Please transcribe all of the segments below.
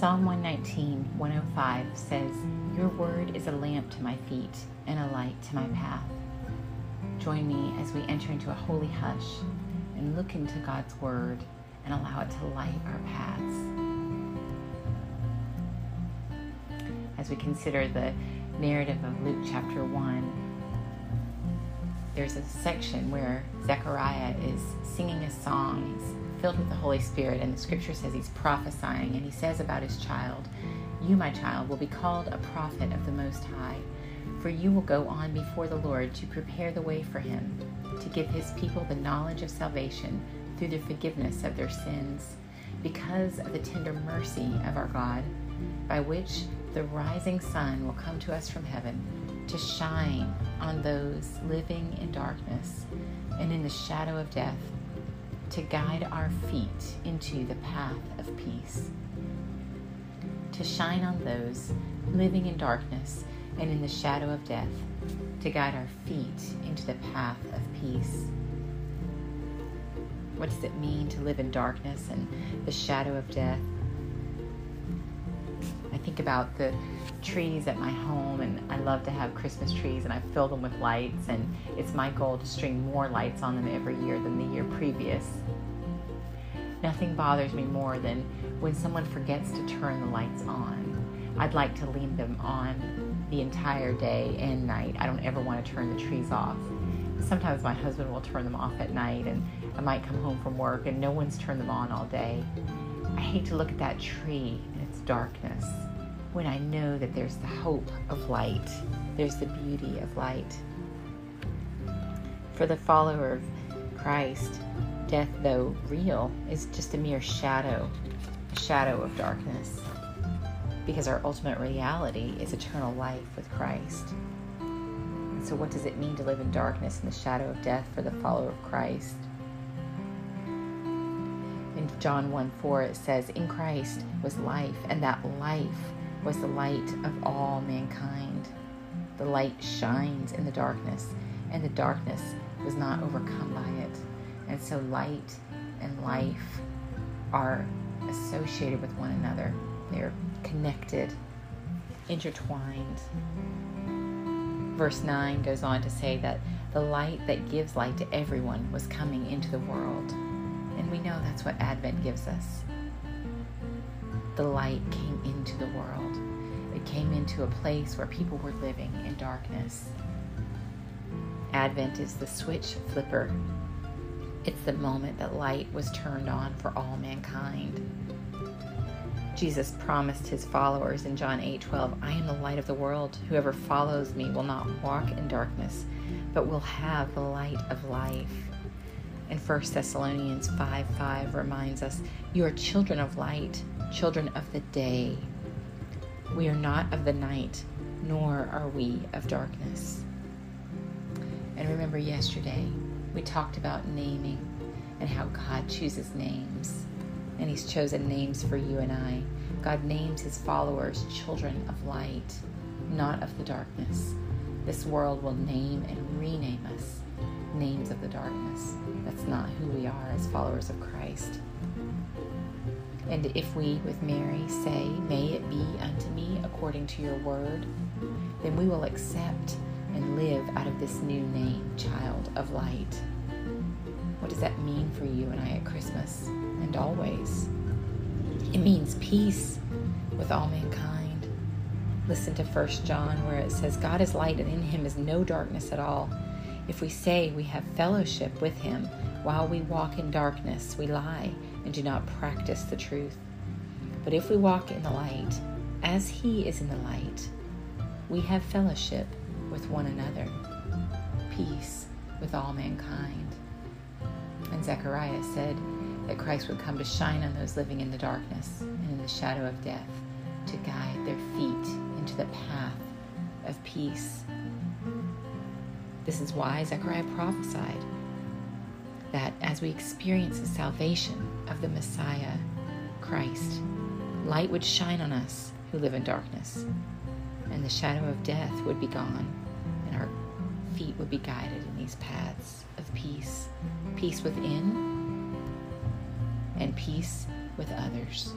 Psalm 119, 105 says, Your word is a lamp to my feet and a light to my path. Join me as we enter into a holy hush and look into God's word and allow it to light our paths. As we consider the narrative of Luke chapter 1, there's a section where Zechariah is singing a song. He's filled with the Holy Spirit, and the scripture says he's prophesying, and he says about his child, You, my child, will be called a prophet of the Most High, for you will go on before the Lord to prepare the way for him, to give his people the knowledge of salvation through the forgiveness of their sins, because of the tender mercy of our God, by which the rising sun will come to us from heaven to shine on those living in darkness and in the shadow of death, to guide our feet into the path of peace. To shine on those living in darkness and in the shadow of death, to guide our feet into the path of peace. What does it mean to live in darkness and the shadow of death? I think about the trees at my home, and I love to have Christmas trees, and I fill them with lights, and it's my goal to string more lights on them every year than the year previous. Nothing bothers me more than when someone forgets to turn the lights on. I'd like to leave them on the entire day and night. I don't ever want to turn the trees off. Sometimes my husband will turn them off at night, and I might come home from work and no one's turned them on all day. I hate to look at that tree darkness when I know that there's the hope of light, there's the beauty of light. For the follower of Christ, death, though real, is just a mere shadow, a shadow of darkness, because our ultimate reality is eternal life with Christ. And so, what does it mean to live in darkness in the shadow of death for the follower of Christ? In John 1 4, it says, In Christ was life, and that life was the light of all mankind. The light shines in the darkness, and the darkness was not overcome by it. And so, light and life are associated with one another, they're connected, intertwined. Verse 9 goes on to say that the light that gives light to everyone was coming into the world. And we know that's what Advent gives us the light came into the world. It came into a place where people were living in darkness. Advent is the switch flipper. It's the moment that light was turned on for all mankind. Jesus promised his followers in John 8:12, "I am the light of the world. Whoever follows me will not walk in darkness, but will have the light of life." And 1 Thessalonians 5 5 reminds us, You are children of light children of the day. We are not of the night, nor are we of darkness. And remember, yesterday we talked about naming and how God chooses names. And He's chosen names for you and I. God names His followers children of light, not of the darkness. This world will name and rename us names of the darkness. That's not who we are as followers of Christ. And if we, with Mary, say, May it be unto me according to your word, then we will accept and live out of this new name, Child of Light. What does that mean for you and I at Christmas and always? It means peace with all mankind. Listen to 1 John where it says, God is light and in him is no darkness at all. If we say we have fellowship with him while we walk in darkness, we lie and do not practice the truth. But if we walk in the light, as He is in the light, we have fellowship with one another, peace with all mankind. And Zechariah said that Christ would come to shine on those living in the darkness and in the shadow of death, to guide their feet into the path of peace. This is why Zechariah prophesied that as we experience the salvation of the Messiah, Christ, light would shine on us who live in darkness, and the shadow of death would be gone, and our feet would be guided in these paths of peace peace within and peace with others.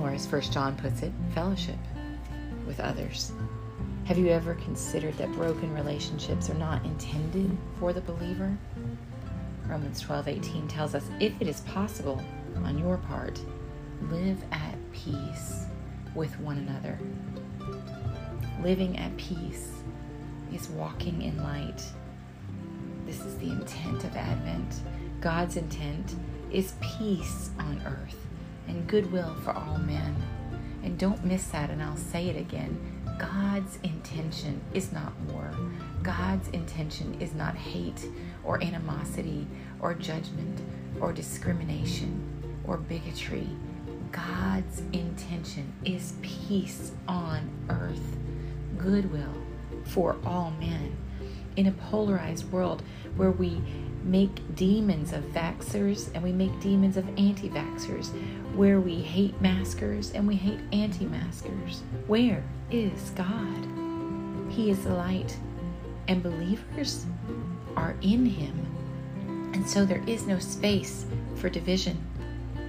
Or, as First John puts it, fellowship with others. Have you ever considered that broken relationships are not intended for the believer? Romans 12:18 tells us if it is possible on your part, live at peace with one another. Living at peace is walking in light. This is the intent of Advent. God's intent is peace on earth and goodwill for all men. And don't miss that, and I'll say it again. God's intention is not war. God's intention is not hate or animosity or judgment or discrimination or bigotry. God's intention is peace on earth, goodwill for all men. In a polarized world where we make demons of vaxxers and we make demons of anti vaxxers, where we hate maskers and we hate anti maskers. Where is God? He is the light, and believers are in Him. And so there is no space for division,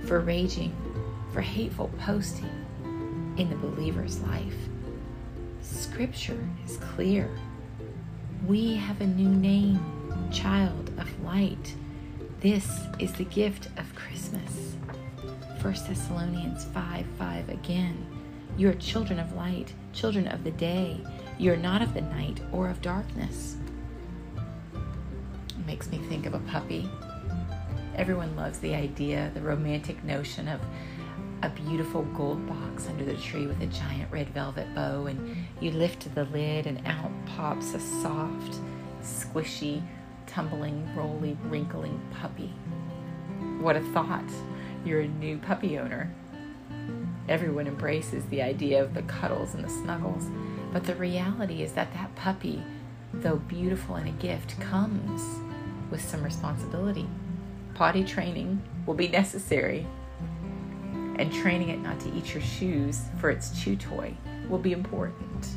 for raging, for hateful posting in the believer's life. Scripture is clear. We have a new name, child of light. This is the gift of Christmas. 1 Thessalonians 5 5 again. You are children of light, children of the day. You are not of the night or of darkness. It makes me think of a puppy. Everyone loves the idea, the romantic notion of a beautiful gold box under the tree with a giant red velvet bow, and you lift the lid, and out pops a soft, squishy, tumbling, rolly, wrinkling puppy. What a thought! You're a new puppy owner. Everyone embraces the idea of the cuddles and the snuggles, but the reality is that that puppy, though beautiful and a gift, comes with some responsibility. Potty training will be necessary and training it not to eat your shoes for its chew toy will be important.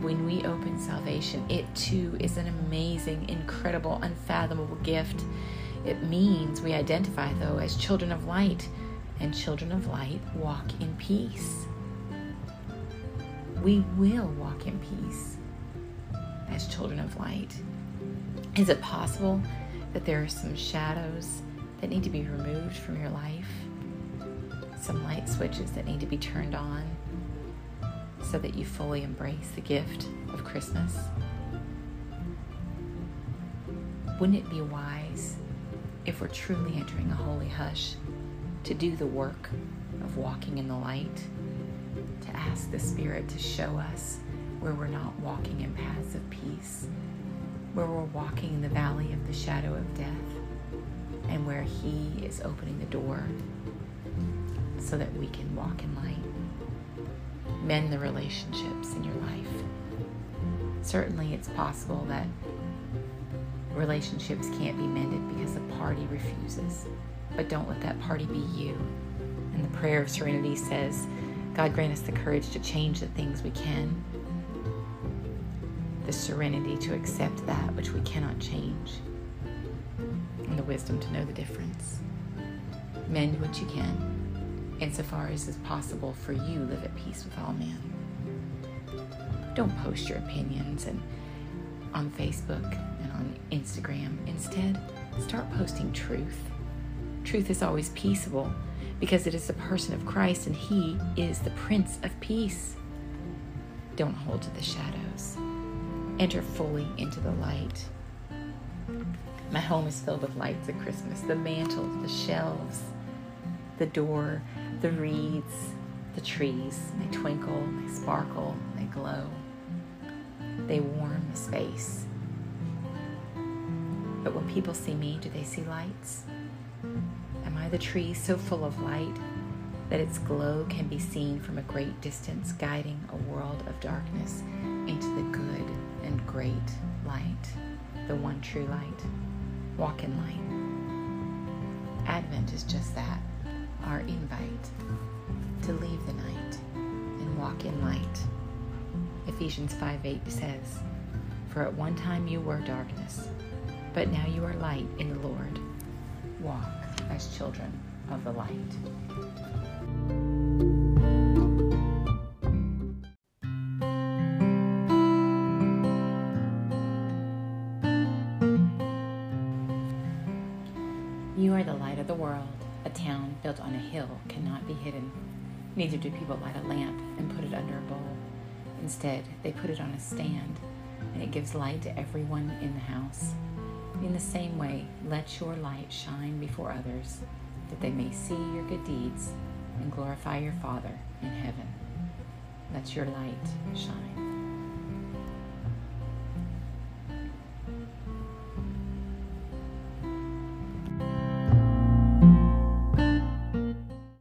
When we open salvation, it too is an amazing, incredible, unfathomable gift. It means we identify, though, as children of light, and children of light walk in peace. We will walk in peace as children of light. Is it possible that there are some shadows that need to be removed from your life? some light switches that need to be turned on so that you fully embrace the gift of Christmas? Wouldn't it be wise if we're truly entering a holy hush to do the work of walking in the light, to ask the Spirit to show us where we're not walking in paths of peace, where we're walking in the valley of the shadow of death, and where He is opening the door so that we can walk in light. Mend the relationships in your life. Certainly, it's possible that relationships can't be mended because the party refuses. But don't let that party be you. And the prayer of serenity says, God grant us the courage to change the things we can, the serenity to accept that which we cannot change, and the wisdom to know the difference. Mend what you can insofar as is possible for you live at peace with all men. Don't post your opinions and on Facebook and on Instagram. Instead, start posting truth. Truth is always peaceable because it is the person of Christ and he is the prince of peace. Don't hold to the shadows. Enter fully into the light. My home is filled with lights at Christmas. The mantel, the shelves, the door, the reeds, the trees. They twinkle, they sparkle, they glow. They warm the space. But when people see me, do they see lights? The tree so full of light that its glow can be seen from a great distance, guiding a world of darkness into the good and great light, the one true light? Walk in light. Advent is just that our invite to leave the night and walk in light. Ephesians 5 8 says, For at one time you were darkness, but now you are light in the Lord. Walk as children of the light. You are the light of the world. A town built on a hill cannot be hidden. Neither do people light a lamp and put it under a bowl. Instead, they put it on a stand, and it gives light to everyone in the house. In the same way, let your light shine before others, that they may see your good deeds and glorify your Father in heaven. Let your light shine.